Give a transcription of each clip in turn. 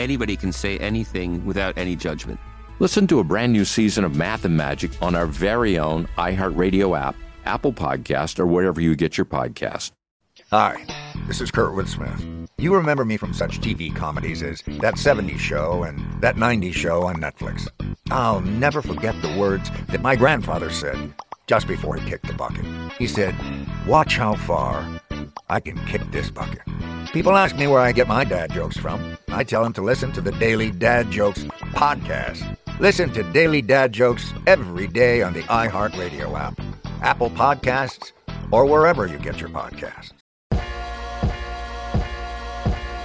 anybody can say anything without any judgment. Listen to a brand new season of Math and Magic on our very own iHeartRadio app, Apple Podcast, or wherever you get your podcast. Hi, this is Kurtwood Smith. You remember me from such TV comedies as That 70s Show and That 90s Show on Netflix. I'll never forget the words that my grandfather said just before he kicked the bucket. He said, Watch how far I can kick this bucket. People ask me where I get my dad jokes from. I tell them to listen to the Daily Dad Jokes podcast. Listen to Daily Dad Jokes every day on the iHeartRadio app, Apple Podcasts, or wherever you get your podcasts.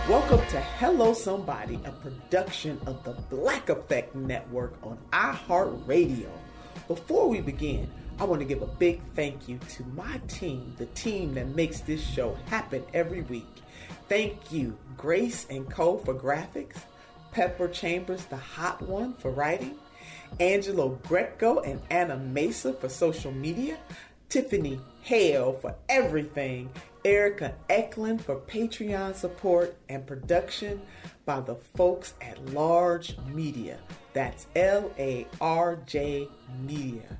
Welcome to Hello Somebody, a production of the Black Effect Network on iHeartRadio. Before we begin, I want to give a big thank you to my team, the team that makes this show happen every week. Thank you, Grace and Co. for graphics, Pepper Chambers, the hot one, for writing, Angelo Greco and Anna Mesa for social media, Tiffany Hale for everything, Erica Eklund for Patreon support and production by the folks at LARJ Media. That's L A R J Media.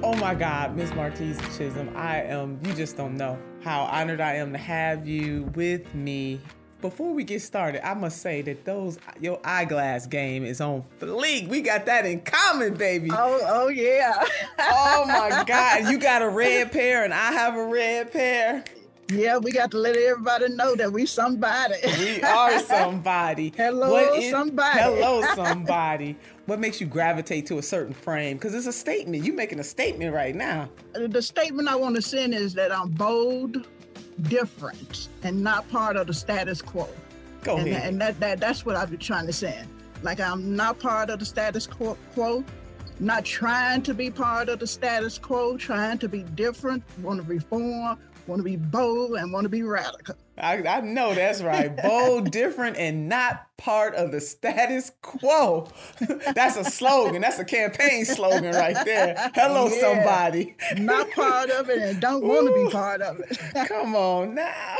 Oh my God, Miss Martese Chism, I am, you just don't know how honored I am to have you with me. Before we get started, I must say that those your eyeglass game is on fleek. We got that in common, baby. Oh, oh yeah. oh my God, you got a red pair and I have a red pair. Yeah, we got to let everybody know that we somebody. We are somebody. hello, is, somebody. Hello, somebody. what makes you gravitate to a certain frame? Because it's a statement. You're making a statement right now. The statement I want to send is that I'm bold, different, and not part of the status quo. Go and, ahead. And that, that that's what I've been trying to say. Like I'm not part of the status quo, quo not trying to be part of the status quo, trying to be different, want to reform, want to be bold and want to be radical. I, I know that's right. Bold, different, and not part of the status quo. that's a slogan. That's a campaign slogan right there. Hello, yeah, somebody. not part of it and don't want to be part of it. Come on now.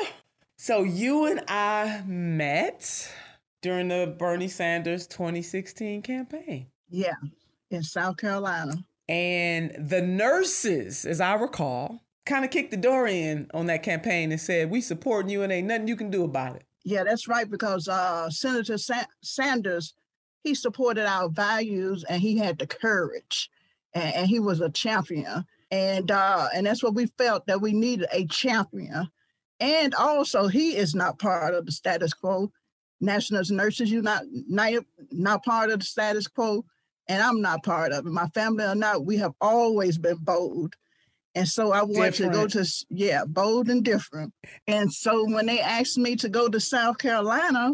So you and I met during the Bernie Sanders 2016 campaign. Yeah, in South Carolina. And the nurses, as I recall, kind of kicked the door in on that campaign and said, "We supporting you, and ain't nothing you can do about it." Yeah, that's right. Because uh, Senator Sa- Sanders, he supported our values, and he had the courage, and, and he was a champion. And uh, and that's what we felt that we needed a champion. And also, he is not part of the status quo. National Nurses United not, not part of the status quo, and I'm not part of it. My family or not, we have always been bold and so I wanted different. to go to, yeah, bold and different. And so when they asked me to go to South Carolina,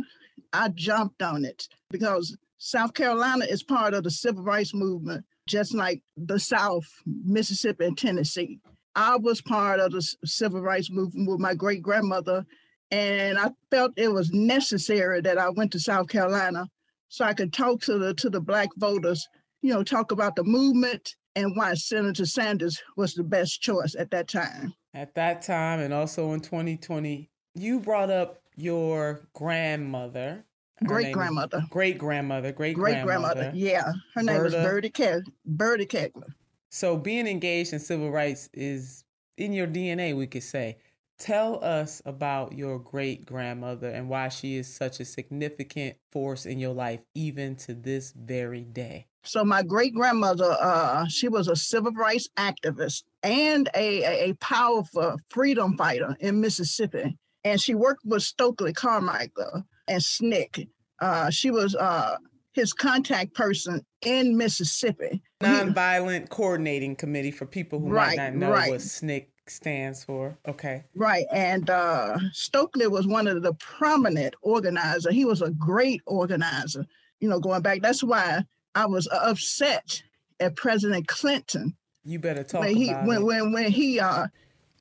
I jumped on it because South Carolina is part of the civil rights movement, just like the South, Mississippi, and Tennessee. I was part of the civil rights movement with my great grandmother, and I felt it was necessary that I went to South Carolina so I could talk to the to the black voters, you know, talk about the movement and why Senator Sanders was the best choice at that time. At that time, and also in 2020, you brought up your grandmother. Great grandmother. Great grandmother. Great grandmother. Yeah, her name Berta. was Bertie Ke- Bertie Kegler. So being engaged in civil rights is in your DNA, we could say. Tell us about your great grandmother and why she is such a significant force in your life, even to this very day. So my great grandmother, uh, she was a civil rights activist and a, a, a powerful freedom fighter in Mississippi. And she worked with Stokely Carmichael and SNCC. Uh, she was uh, his contact person in Mississippi. Nonviolent Coordinating Committee for people who right, might not know right. what SNCC stands for. Okay. Right. And uh, Stokely was one of the prominent organizer. He was a great organizer, you know, going back. That's why I was upset at President Clinton. You better talk when he, about when, it. When, when he, uh,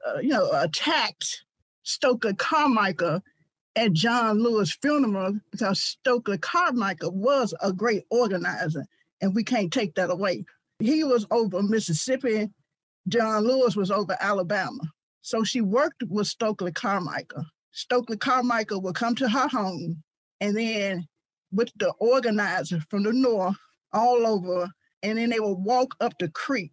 uh, you know, attacked Stokely Carmichael at John Lewis' funeral because Stokely Carmichael was a great organizer, and we can't take that away. He was over Mississippi John Lewis was over Alabama. So she worked with Stokely Carmichael. Stokely Carmichael would come to her home and then with the organizer from the north all over, and then they would walk up the creek.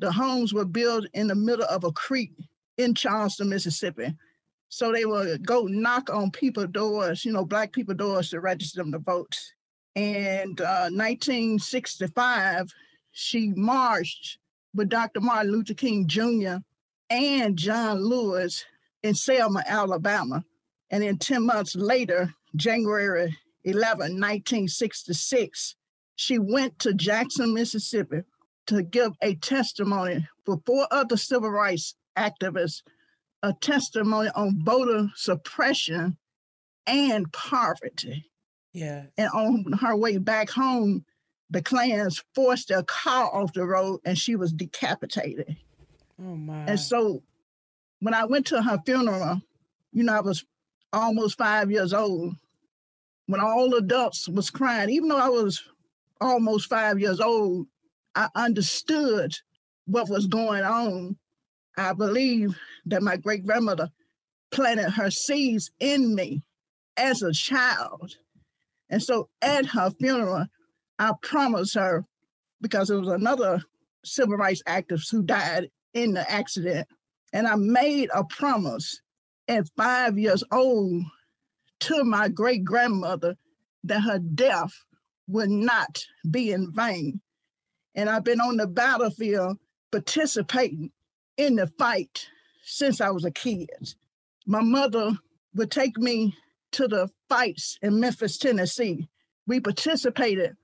The homes were built in the middle of a creek in Charleston, Mississippi. So they would go knock on people's doors, you know, black people doors to register them to vote. And uh, 1965, she marched with Dr. Martin Luther King Jr. and John Lewis in Selma, Alabama. And then 10 months later, January 11, 1966, she went to Jackson, Mississippi to give a testimony for four other civil rights activists, a testimony on voter suppression and poverty. Yeah. And on her way back home, the Klans forced their car off the road and she was decapitated. Oh my. And so when I went to her funeral, you know, I was almost five years old. When all adults was crying, even though I was almost five years old, I understood what was going on. I believe that my great grandmother planted her seeds in me as a child. And so at her funeral, I promised her, because it was another civil rights activist who died in the accident, and I made a promise at five years old to my great grandmother that her death would not be in vain. And I've been on the battlefield participating in the fight since I was a kid. My mother would take me to the fights in Memphis, Tennessee. We participated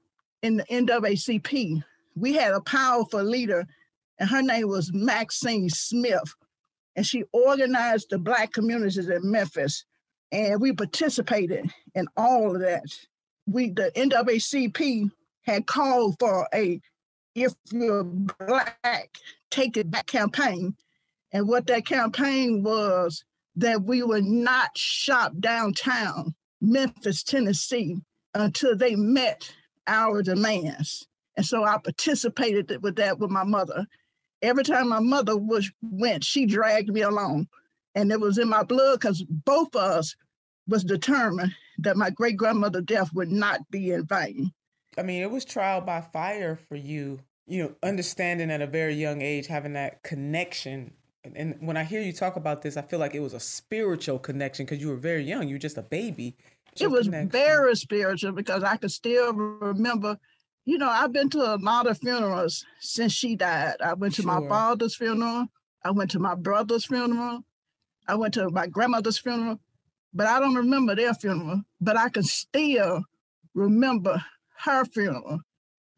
in the NAACP, we had a powerful leader, and her name was Maxine Smith. And she organized the Black communities in Memphis. And we participated in all of that. We, the NAACP, had called for a If You're Black, Take It Back campaign. And what that campaign was that we would not shop downtown Memphis, Tennessee, until they met our demands. And so I participated with that with my mother. Every time my mother was went, she dragged me along. And it was in my blood because both of us was determined that my great grandmother death would not be in vain. I mean, it was trial by fire for you, you know, understanding at a very young age, having that connection. And when I hear you talk about this, I feel like it was a spiritual connection because you were very young. You were just a baby it was connection. very spiritual because I could still remember. You know, I've been to a lot of funerals since she died. I went to sure. my father's funeral. I went to my brother's funeral. I went to my grandmother's funeral, but I don't remember their funeral. But I can still remember her funeral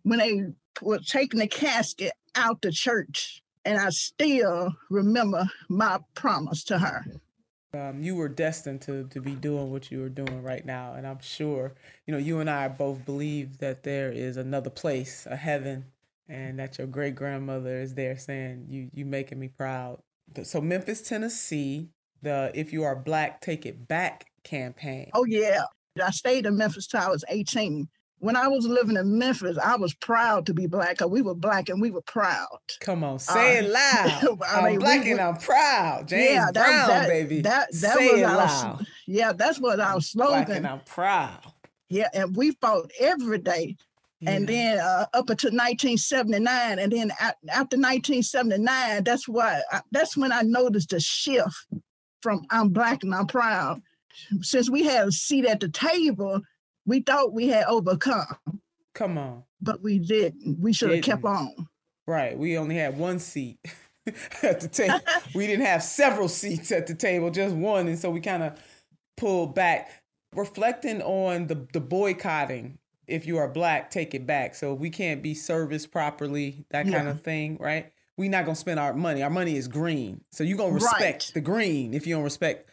when they were taking the casket out the church. And I still remember my promise to her um, you were destined to to be doing what you are doing right now, and I'm sure you know you and I both believe that there is another place, a heaven, and that your great grandmother is there saying you you making me proud. So Memphis, Tennessee, the "If You Are Black, Take It Back" campaign. Oh yeah, I stayed in Memphis till I was 18 when I was living in Memphis, I was proud to be black. Because we were black and we were proud. Come on, say uh, it loud. I am mean, black we, and I'm proud. James yeah, that, Brown, that, baby. That, that say was it our, loud. Yeah, that's what our slogan. Black and I'm proud. Yeah, and we fought every day. Yeah. And then uh, up until 1979, and then after 1979, that's why I, that's when I noticed a shift from I'm black and I'm proud. Since we had a seat at the table, we thought we had overcome. Come on. But we didn't. We should have kept on. Right. We only had one seat at the table. we didn't have several seats at the table, just one. And so we kind of pulled back. Reflecting on the, the boycotting, if you are black, take it back. So we can't be serviced properly, that yeah. kind of thing, right? We're not gonna spend our money. Our money is green. So you're gonna respect right. the green if you don't respect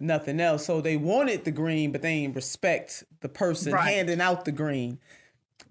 nothing else. So they wanted the green, but they didn't respect the person right. handing out the green.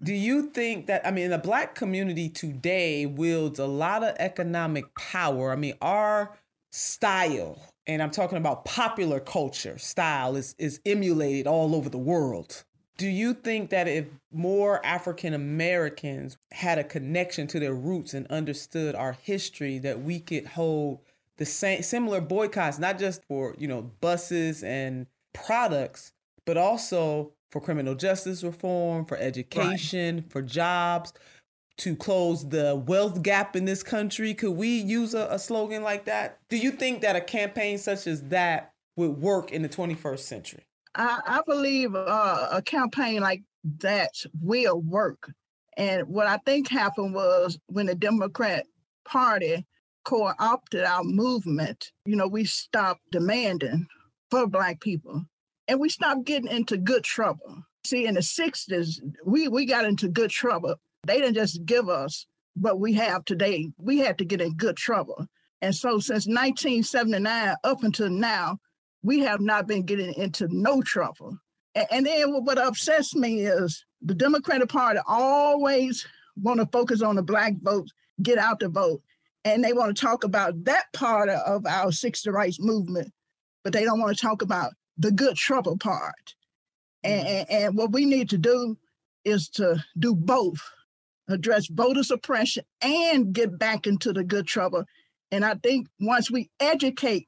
Do you think that I mean the black community today wields a lot of economic power? I mean, our style, and I'm talking about popular culture style is is emulated all over the world. Do you think that if more African Americans had a connection to their roots and understood our history, that we could hold the same similar boycotts, not just for you know buses and products, but also for criminal justice reform, for education, right. for jobs, to close the wealth gap in this country? Could we use a, a slogan like that? Do you think that a campaign such as that would work in the 21st century? I, I believe uh, a campaign like that will work. And what I think happened was when the Democrat Party co-opted our movement, you know, we stopped demanding for Black people and we stopped getting into good trouble. See, in the 60s, we, we got into good trouble. They didn't just give us what we have today. We had to get in good trouble. And so since 1979 up until now, we have not been getting into no trouble. And, and then what upsets me is the Democratic Party always want to focus on the black vote, get out the vote. And they want to talk about that part of our 60 rights movement, but they don't want to talk about the good trouble part. And, mm-hmm. and, and what we need to do is to do both address voter suppression and get back into the good trouble. And I think once we educate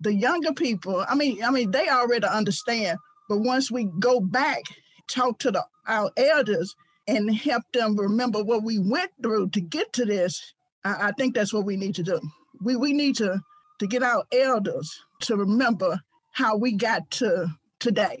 the younger people, I mean, I mean, they already understand, but once we go back, talk to the our elders and help them remember what we went through to get to this, I, I think that's what we need to do. We we need to to get our elders to remember how we got to today.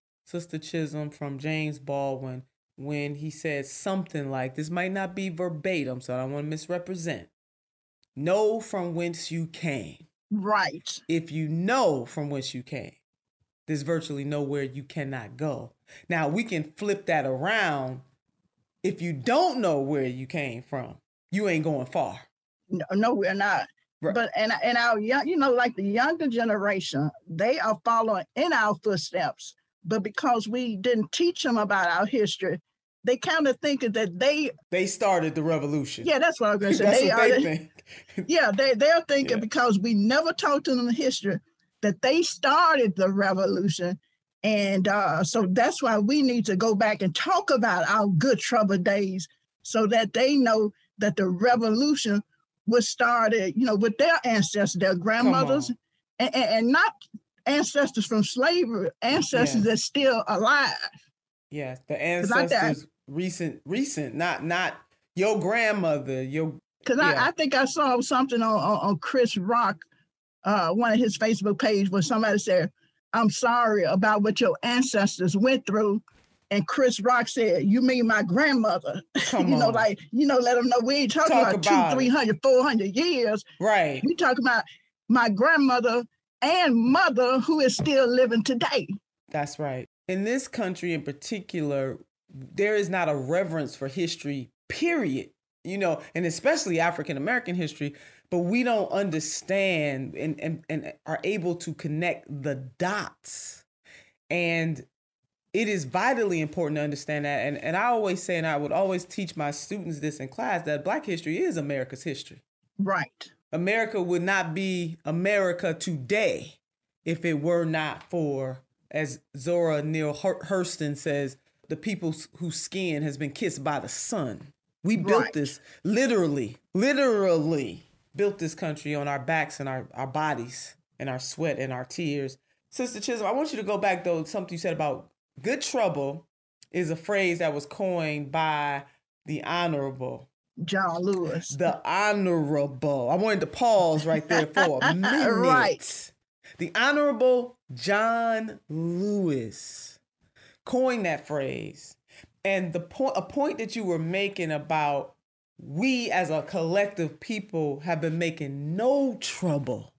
Sister Chism, from James Baldwin when he said something like, this might not be verbatim, so I don't want to misrepresent. Know from whence you came. Right. If you know from whence you came, there's virtually nowhere you cannot go. Now, we can flip that around. If you don't know where you came from, you ain't going far. No, no we're not. Right. But and and our young, you know, like the younger generation, they are following in our footsteps. But because we didn't teach them about our history, they kind of thinking that they They started the revolution. yeah, that's what I was gonna say. That's they are they the- think. yeah, they they're thinking Yeah. because we never taught them the history that they started the revolution. And uh, so that's why we need to go back and talk about our good trouble days so that they know that the revolution was started, you know, with their ancestors, their grandmothers, and, and, and not ancestors from slavery, ancestors Yes. that's still alive. Yeah, the ancestors recent recent, not not your grandmother, your Because Yeah. I, I think I saw something on, on, on Chris Rock, uh, one of his Facebook page where somebody said, I'm sorry about what your ancestors went through. And Chris Rock said, You mean my grandmother? Come you know, on. like, you know, let them know we ain't talking Talk about, about two, 300, 400 years. right. We talking about my grandmother and mother who is still living today. That's right. In this country in particular, there is not a reverence for history, period. You know, and especially African American history, but we don't understand and, and, and are able to connect the dots. And it is vitally important to understand that. And, and I always say, and I would always teach my students this in class, that Black history is America's history. Right. America would not be America today if it were not for, as Zora Neale Hurston says, the people whose skin has been kissed by the sun. We built Right. this literally, literally built this country on our backs and our, our bodies and our sweat and our tears. Sister Chism, I want you to go back though, something you said about good trouble is a phrase that was coined by the honorable John Lewis. the honorable. I wanted to pause right there for a minute. Right. The honorable John Lewis coined that phrase. And the point a point that you were making about we as a collective people have been making no trouble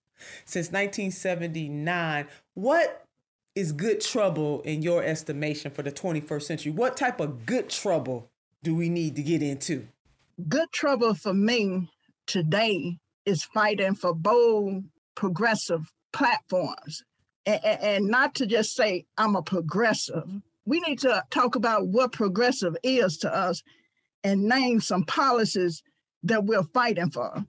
since 1979. What is good trouble in your estimation for the 21st century? What type of good trouble do we need to get into? Good trouble for me today is fighting for bold progressive platforms. And, and not to just say i'm a progressive. We need to talk about what progressive is to us and name some policies that we're fighting for.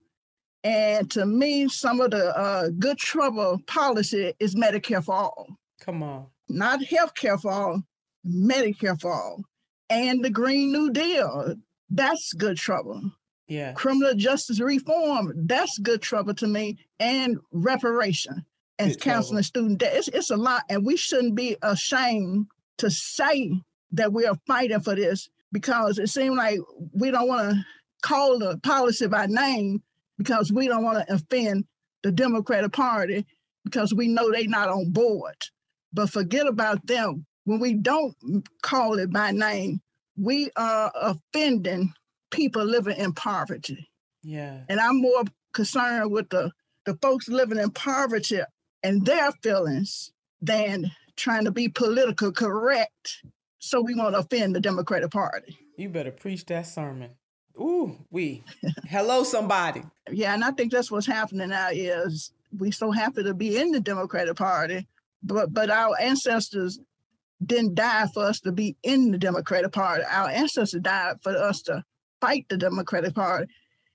And to me some of the uh, good trouble policy is medicare for all. Come on. not health care for all medicare for all. And the green new deal that's good trouble. Yeah. criminal justice reform that's good trouble to me and reparation and Good counseling student. Debt it's, it's a lot and we shouldn't be ashamed to say that we are fighting for this because it seems like we don't want to call the policy by name because we don't want to offend the democratic party because we know they're not on board. But forget about them. When we don't call it by name we are offending people living in poverty. Yeah. And I'm more concerned with the, the folks living in poverty and their feelings than trying to be political correct so we won't offend the Democratic Party. You better preach that sermon. Ooh, we. Hello, somebody. Yeah, and I think that's what's happening now is we so happy to be in the Democratic Party, but but our ancestors didn't die for us to be in the Democratic Party. Our ancestors died for us to fight the Democratic Party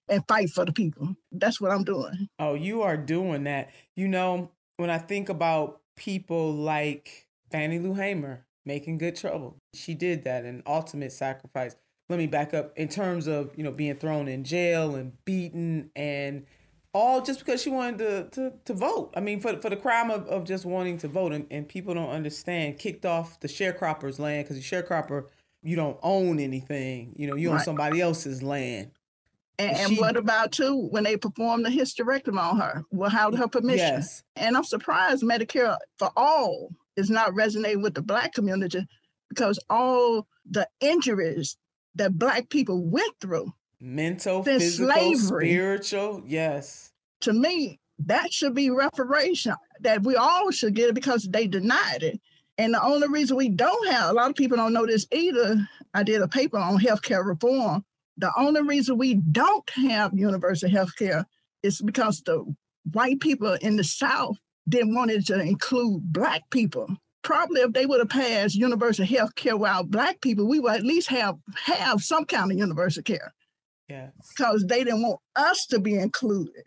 and fight for the people. That's what I'm doing. Oh, you are doing that. You know, when I think about people like Fannie Lou Hamer, making good trouble. She did that, an ultimate sacrifice. Let me back up in terms of you know being thrown in jail and beaten and all just because she wanted to to, to vote. I mean, for for the crime of, of just wanting to vote, and, and people don't understand. Kicked off the sharecroppers' land because the sharecropper you don't own anything. You know, you own somebody else's land. And, and she, what about too when they performed the hysterectomy on her without her permission? Yes. And I'm surprised Medicare for all is not resonating with the black community because all the injuries that black people went through mental physical slavery, spiritual yes. To me that should be reparation that we all should get it because they denied it. And the only reason we don't have a lot of people don't know this either. I did a paper on healthcare reform. The only reason we don't have universal health care is because the white people in the South didn't want it to include Black people. Probably if they would have passed universal health care without Black people, we would at least have, have some kind of universal care. Yeah. Because they didn't want us to be included.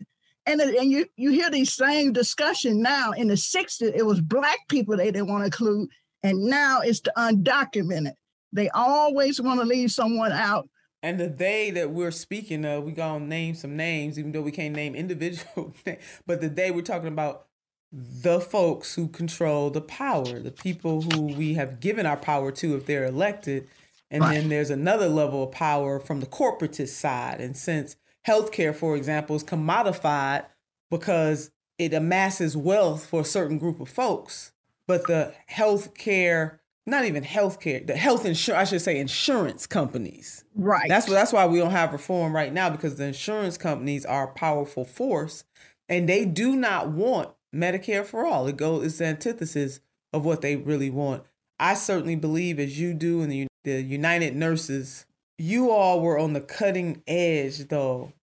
And, uh, and you, you hear these same discussion now. In the 60s, it was Black people they didn't want to include. And now it's the undocumented. They always want to leave someone out and the day that we're speaking of, we gonna name some names, even though we can't name individual names. But the day we're talking about the folks who control the power, the people who we have given our power to if they're elected. And right. then there's another level of power from the corporatist side. And since healthcare, for example, is commodified because it amasses wealth for a certain group of folks, but the healthcare not even healthcare, the health insurance, I should say insurance companies. Right. That's what that's why we don't have reform right now because the insurance companies are a powerful force and they do not want Medicare for all. It goes it's the antithesis of what they really want. I certainly believe as you do in the, the United Nurses, you all were on the cutting edge though,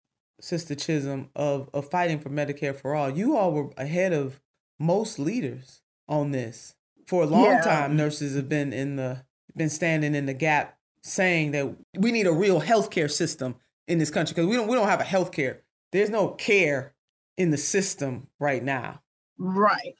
Sister Chism, of, of fighting for Medicare for all. You all were ahead of most leaders on this for a long yeah. time, nurses have been in the been standing in the gap, saying that we need a real healthcare system in this country because we don't we don't have a healthcare. There's no care in the system right now. Right.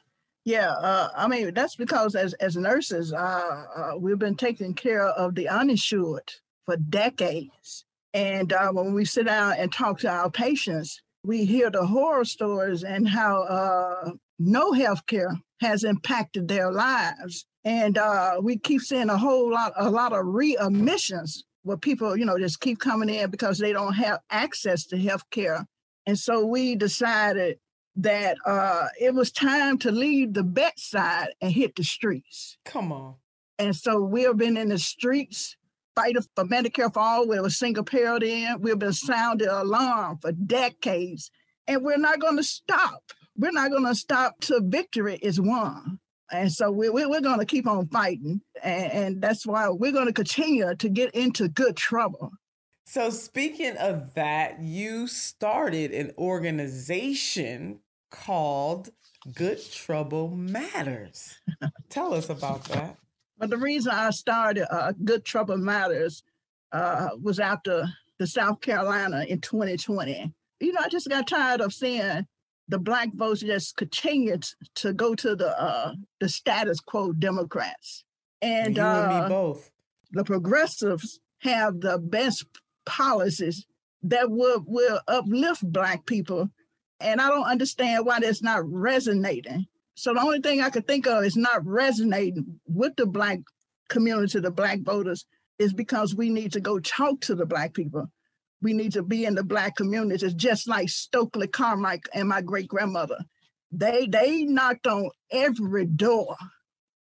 Yeah. Uh, I mean, that's because as as nurses, uh, uh, we've been taking care of the uninsured for decades. And uh, when we sit down and talk to our patients, we hear the horror stories and how uh, no health care has impacted their lives. And uh, we keep seeing a whole lot, a lot of readmissions where people, you know, just keep coming in because they don't have access to health care. And so we decided that uh, it was time to leave the bedside and hit the streets. Come on. And so we have been in the streets fighting for Medicare for all with a single parent in. We've been sounding alarm for decades, and we're not going to stop we're not going to stop till victory is won. And so we, we, we're going to keep on fighting. And, and that's why we're going to continue to get into good trouble. So, speaking of that, you started an organization called Good Trouble Matters. Tell us about that. But the reason I started uh, Good Trouble Matters uh, was after the South Carolina in 2020. You know, I just got tired of seeing the black votes just continued to go to the uh, the status quo Democrats. And, you uh, and me both. The progressives have the best policies that will will uplift black people. And I don't understand why that's not resonating. So the only thing I could think of is not resonating with the black community, the black voters, is because we need to go talk to the black people we need to be in the black communities, just like Stokely Carmichael and my great grandmother. They they knocked on every door.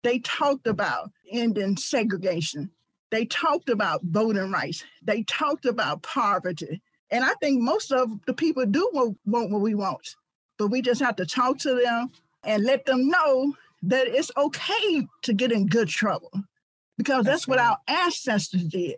They talked about ending segregation. They talked about voting rights. They talked about poverty. And I think most of the people do want, want what we want, but we just have to talk to them and let them know that it's okay to get in good trouble because that's, that's what right. our ancestors did.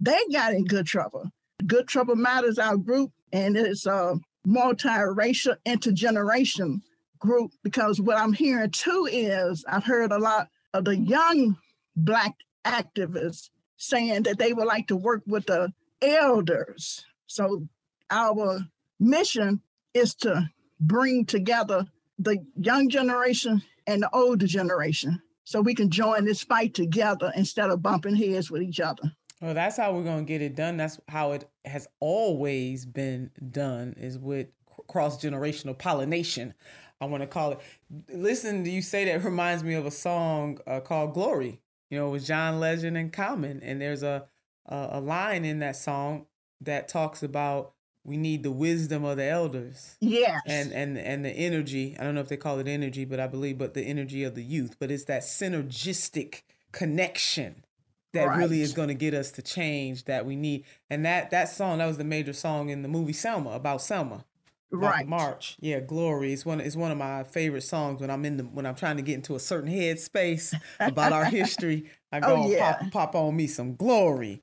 They got in good trouble. Good Trouble Matters, our group, and it's a multiracial, intergeneration group because what I'm hearing too is I've heard a lot of the young Black activists saying that they would like to work with the elders. So our mission is to bring together the young generation and the older generation so we can join this fight together instead of bumping heads with each other. Well, that's how we're going to get it done. That's how it has always been done is with cross generational pollination. I want to call it. Listen, you say that reminds me of a song uh, called "Glory." You know, with John Legend and Common, and there's a a line in that song that talks about we need the wisdom of the elders. Yes. And and and the energy. I don't know if they call it energy, but I believe, but the energy of the youth. But it's that synergistic connection that right. really is going to get us to change that we need. And that that song, that was the major song in the movie Selma about Selma. About right. March. Yeah, Glory is one is one of my favorite songs when I'm in the when I'm trying to get into a certain headspace about our history. I oh, go oh, yeah. pop, pop on me some glory.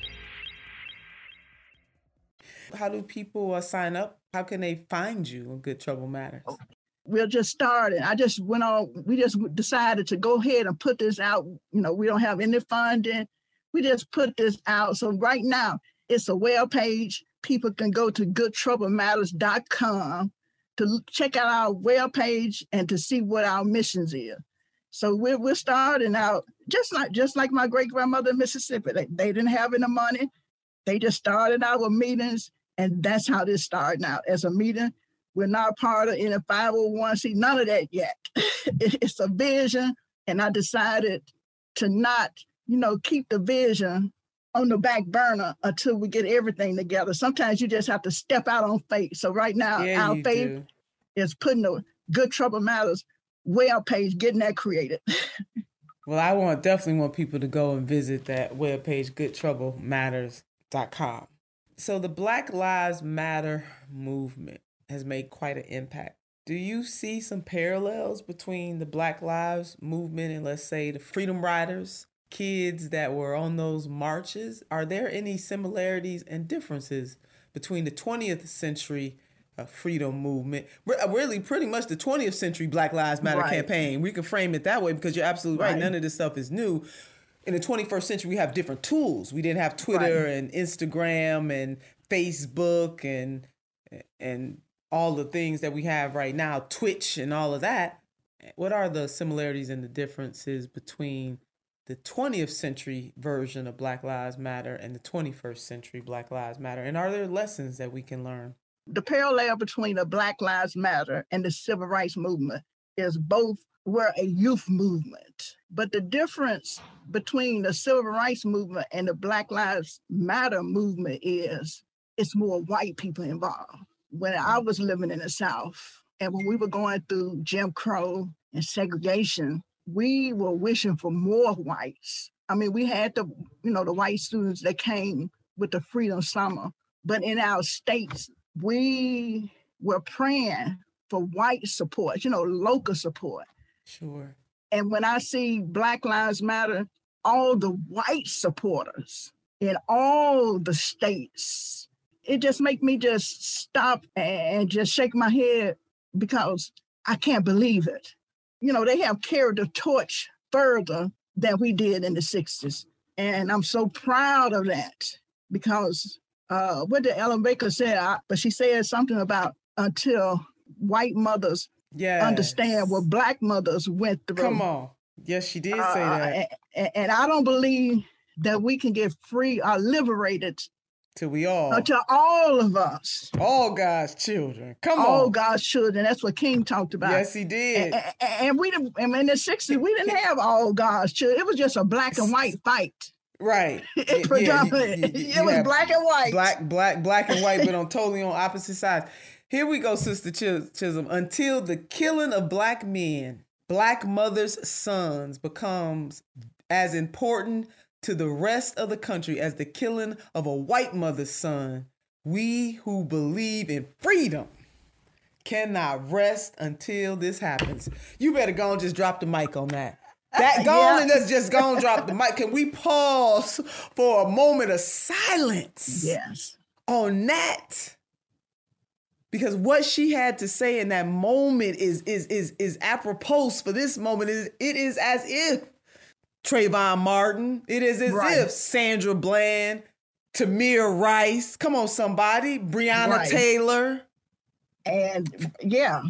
How do people uh, sign up? How can they find you on Good Trouble Matters? We're just starting. I just went on, we just decided to go ahead and put this out. You know, we don't have any funding. We just put this out. So right now, it's a web page. People can go to goodtroublematters.com to check out our web page and to see what our missions is. So we're we're starting out just like just like my great grandmother in Mississippi. They, they didn't have any money. They just started out with meetings and that's how this started out as a meeting. We're not part of any 501c, none of that yet. it's a vision. And I decided to not, you know, keep the vision on the back burner until we get everything together. Sometimes you just have to step out on faith. So right now, yeah, our faith do. is putting the Good Trouble Matters web page, getting that created. well, I want definitely want people to go and visit that web page, goodtroublematters.com. So the Black Lives Matter movement has made quite an impact. Do you see some parallels between the Black Lives movement and let's say the Freedom Riders, kids that were on those marches? Are there any similarities and differences between the 20th century uh, freedom movement, uh, really pretty much the 20th century Black Lives Matter Right. campaign? We can frame it that way because you're absolutely right. Right. None of this stuff is new. In the 21st century we have different tools. We didn't have Twitter right. and Instagram and Facebook and and all the things that we have right now, Twitch and all of that. What are the similarities and the differences between the 20th century version of Black Lives Matter and the 21st century Black Lives Matter? And are there lessons that we can learn? The parallel between the Black Lives Matter and the Civil Rights Movement is both were a youth movement. But the difference between the Civil Rights Movement and the Black Lives Matter movement is it's more white people involved. When I was living in the South and when we were going through Jim Crow and segregation, we were wishing for more whites. I mean, we had the, you know, the white students that came with the Freedom Summer, but in our states, we were praying for white support, you know, local support. Sure. And when I see Black Lives Matter, all the white supporters in all the states it just make me just stop and just shake my head because I can't believe it. You know, they have carried the torch further than we did in the 60s. And I'm so proud of that because uh, what did Ella Baker say? I, but she said something about until white mothers yes. understand what black mothers went through. Come on. Yes, she did say uh, that. And, and, I don't believe that we can get free or liberated to we all. Uh, to all of us. All God's children. Come all on. All God's children. That's what King talked about. Yes, he did. And, and, and we didn't, in the 60s, we didn't have all God's children. It was just a black and white fight. Right. it, yeah, it was black and white. Black, black, black and white, but on totally on opposite sides. Here we go, Sister Chism. Until the killing of black men, black mothers' sons becomes as important to the rest of the country as the killing of a white mother's son, we who believe in freedom cannot rest until this happens. You better go and just drop the mic on that. That go yeah. and let's just go and drop the mic. Can we pause for a moment of silence? Yes. On that. Because what she had to say in that moment is is is is apropos for this moment. Is it is as if Trayvon Martin. It is as right. if Sandra Bland, Tamir Rice. Come on, somebody. Breonna right. Taylor. And yeah.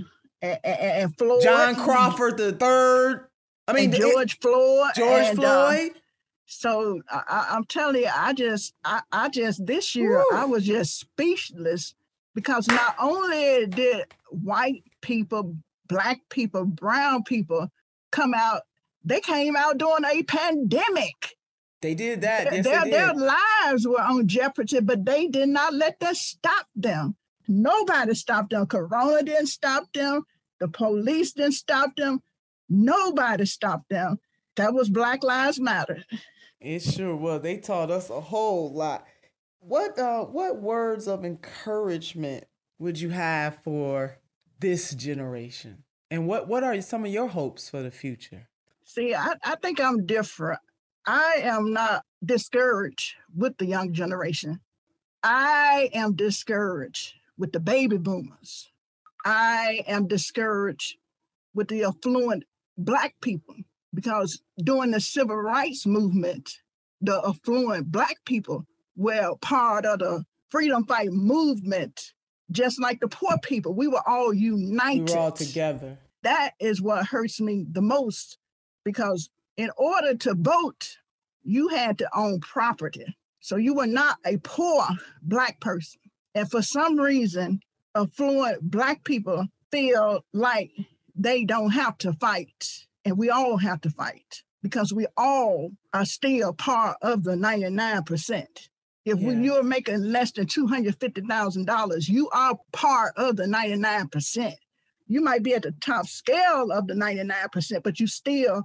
And, and, Floyd. John Crawford the third. I mean George it, Floyd. George and, uh, Floyd. Uh, so I, am telling you, I just, I, I just this year Woo. I was just speechless because not only did white people, black people, brown people come out they came out during a pandemic. They did that. Yes, their, did. their lives were on jeopardy, but they did not let that stop them. Nobody stopped them. Corona didn't stop them. The police didn't stop them. Nobody stopped them. That was Black Lives Matter. It sure was. They taught us a whole lot. What uh what words of encouragement would you have for this generation? And what what are some of your hopes for the future? See, I, I think I'm different. I am not discouraged with the young generation. I am discouraged with the baby boomers. I am discouraged with the affluent Black people because during the civil rights movement, the affluent Black people were part of the freedom fight movement, just like the poor people. We were all united. We were all together. That is what hurts me the most because in order to vote, you had to own property. So you were not a poor Black person. And for some reason, affluent Black people feel like they don't have to fight. And we all have to fight because we all are still part of the 99%. If yeah. you're making less than $250,000, you are part of the 99% you might be at the top scale of the 99%, but you still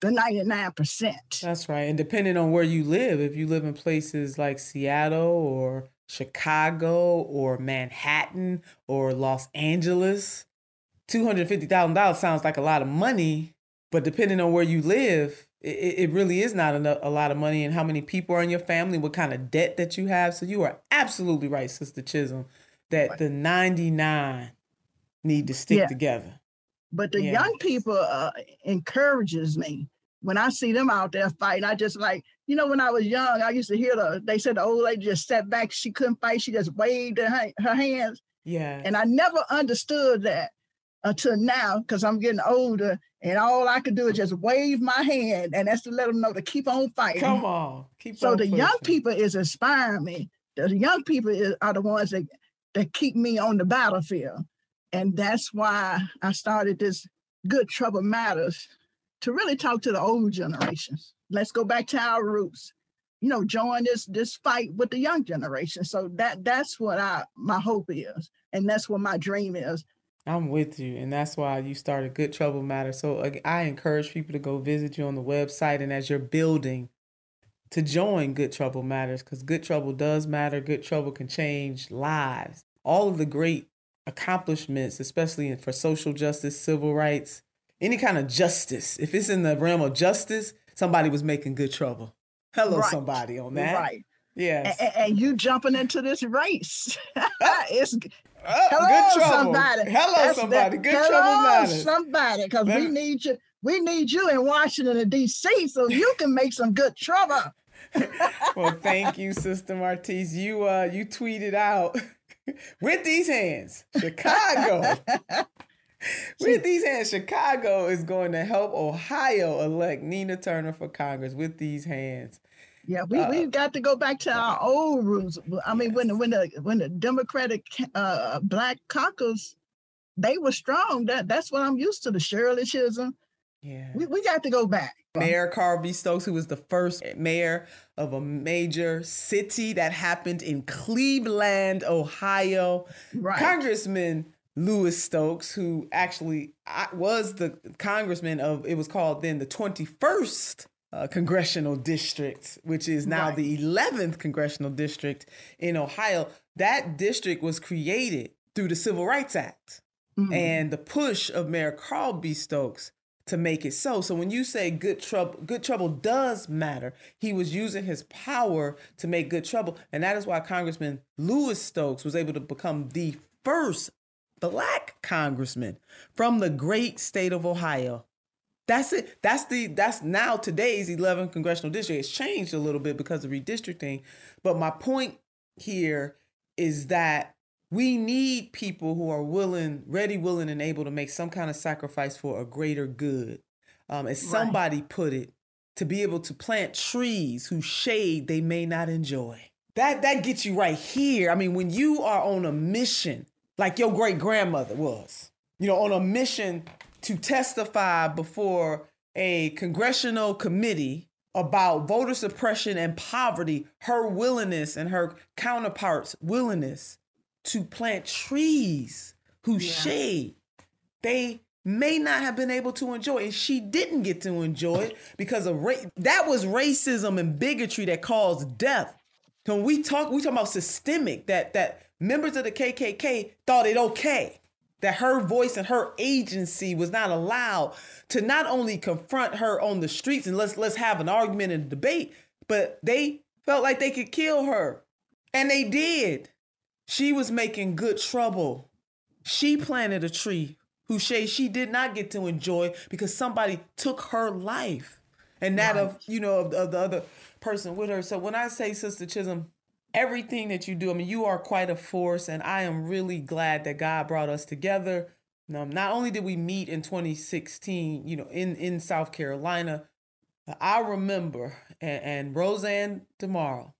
the 99%. That's right. And depending on where you live, if you live in places like Seattle or Chicago or Manhattan or Los Angeles, $250,000 sounds like a lot of money, but depending on where you live, it, it really is not enough, a lot of money and how many people are in your family, what kind of debt that you have. So you are absolutely right, Sister Chism, that right. the 99 need to stick yeah. together. But the young people uh, encourages me when I see them out there fighting, I just like, you know, when I was young, I used to hear the, they said the old lady just sat back, she couldn't fight, she just waved her, her hands. Yeah. And I never understood that until now, because I'm getting older, and all I could do is just wave my hand, and that's to let them know to keep on fighting. Come on, keep on so on the pushing. young people is inspiring me. The young people is, are the ones that that keep me on the battlefield, and that's why I started this Good Trouble Matters to really talk to the old generations. Let's go back to our roots. You know, join this this fight with the young generation. So that that's what I my hope is, and that's what my dream is. I'm with you, and that's why you started Good Trouble Matter. So uh, I encourage people to go visit you on the website, and as you're building, to join Good Trouble Matters, because Good Trouble does matter. Good Trouble can change lives. All of the great accomplishments, especially for social justice, civil rights, any kind of justice. If it's in the realm of justice, somebody was making good trouble. Hello, Right. somebody on that. Right. Yes. And, and you jumping into this race. it's Oh, hello, good trouble. somebody. Hello, That's somebody. the- Good hello, trouble matters. somebody, because we need you. We need you in Washington and D.C. so you can make some good trouble. well, thank you, Sister Martese. You uh you tweeted out with these hands, Chicago. with these hands, Chicago is going to help Ohio elect Nina Turner for Congress with these hands. Yeah, we Uh, we got to go back to our old rules. I mean, when the when the when the Democratic uh, Black caucus, they were strong. That that's what I'm used to. The Shirley Chisholm. Yeah, we, we got to go back. Mayor Carl B. Stokes, who was the first mayor of a major city that happened in Cleveland, Ohio. Right. Congressman Louis Stokes, who actually was the congressman of, it was called then the 21st uh, congressional district, which is now Right. the 11th congressional district in Ohio. That district was created through the Civil Rights Act Mm-hmm. and the push of Mayor Carl B. Stokes to make it so. So when you say good trouble, good trouble does matter. He was using his power to make good trouble, and that is why Congressman Louis Stokes was able to become the first black congressman from the great state of Ohio. That's it. That's the that's now today's 11th congressional district. It's changed a little bit because of redistricting, but my point here is that we need people who are willing, ready, willing, and able to make some kind of sacrifice for a greater good. Um, as Right. somebody put it, to be able to plant trees whose shade they may not enjoy. That that gets you right here. I mean, when you are on a mission, like your great grandmother was, you know, on a mission to testify before a congressional committee about voter suppression and poverty, her willingness and her counterparts' willingness to plant trees whose shade. They may not have been able to enjoy and she didn't get to enjoy it because of ra- that was racism and bigotry that caused death. When we talk we talk about systemic that that members of the kkk thought it okay that her voice and her agency was not allowed to not only confront her on the streets and let's let's have an argument and debate but they felt like they could kill her and they did she was making good trouble. She planted a tree whose shade she did not get to enjoy because somebody took her life and that of, you know, of, of the other person with her. So when I say, Sister Chism, everything that you do, I mean, you are quite a force, and I am really glad that God brought us together. Um, not only did we meet in 2016, you know, in, in South Carolina, I remember, and, and RoseAnn DeMoro,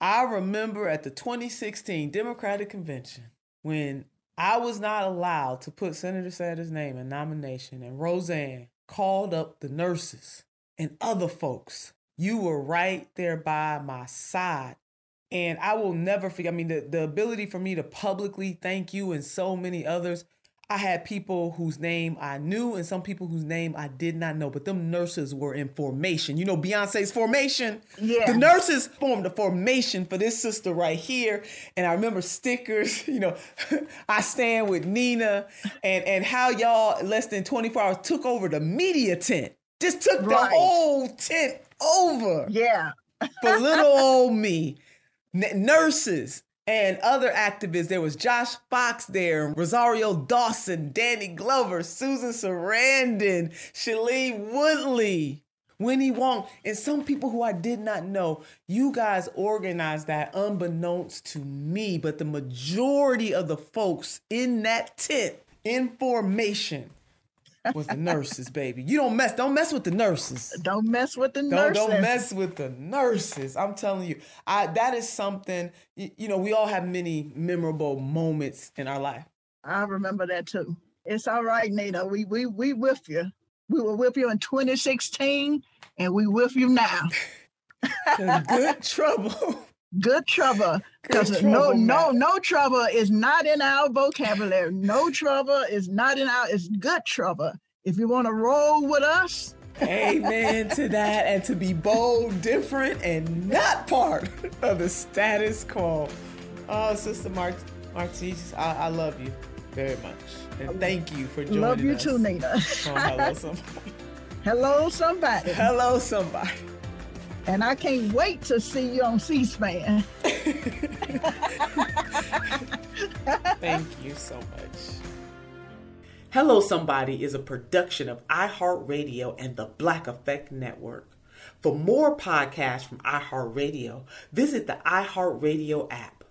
I remember at the 2016 Democratic Convention when I was not allowed to put Senator Sanders' name in nomination, and RoseAnn called up the nurses and other folks. You were right there by my side. And I will never forget. I mean, the, the ability for me to publicly thank you and so many others. I had people whose name I knew and some people whose name I did not know, but them nurses were in formation. You know, Beyonce's formation. Yeah. The nurses formed a formation for this sister right here. And I remember stickers, you know, I stand with Nina and, and how y'all less than 24 hours took over the media tent. Just took Right. the whole tent over Yeah. for little old me. N- nurses and other activists. There was Josh Fox there, Rosario Dawson, Danny Glover, Susan Sarandon, Shailene Woodley, Winnie Wong, and some people who I did not know. You guys organized that unbeknownst to me, but the majority of the folks in that tent in formation was the nurses, baby. You don't mess, don't mess with the nurses. Don't mess with the Don't, nurses. don't mess with the nurses. I'm telling you, I that is something. You, you know, we all have many memorable moments in our life. I remember that too. It's all right, Nina. We we we with you. We were with you in 2016, and we with you now. Good trouble. Good trouble. Because Good no, trouble, no, no trouble is not in our vocabulary. No trouble is not in our. It's good trouble. If you want to roll with us, Amen to that, and to be bold, different, and not part of the status quo. Oh, Sister Mart- Martese, I, I love you very much, and thank you for joining us. love you us. too, Nina. on Hello, somebody. Hello, somebody. Hello, somebody. And I can't wait to see you on C-SPAN. Thank you so much. Hello, Somebody is a production of iHeartRadio and the Black Effect Network. For more podcasts from iHeartRadio, visit the iHeartRadio app,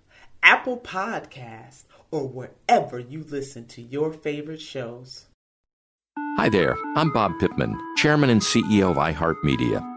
Apple Podcasts, or wherever you listen to your favorite shows. Hi there, I'm Bob Pittman, Chairman and CEO of iHeartMedia.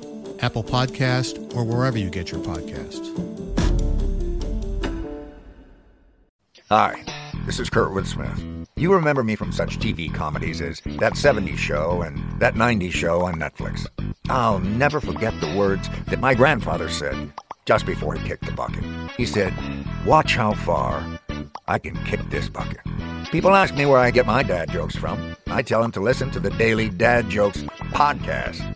Apple Podcast, or wherever you get your podcasts. Hi, this is Kurtwood Smith. You remember me from such TV comedies as That 70s Show and That 90s Show on Netflix. I'll never forget the words that my grandfather said just before he kicked the bucket. He said, Watch how far I can kick this bucket. People ask me where I get my dad jokes from. I tell them to listen to the Daily Dad Jokes podcast.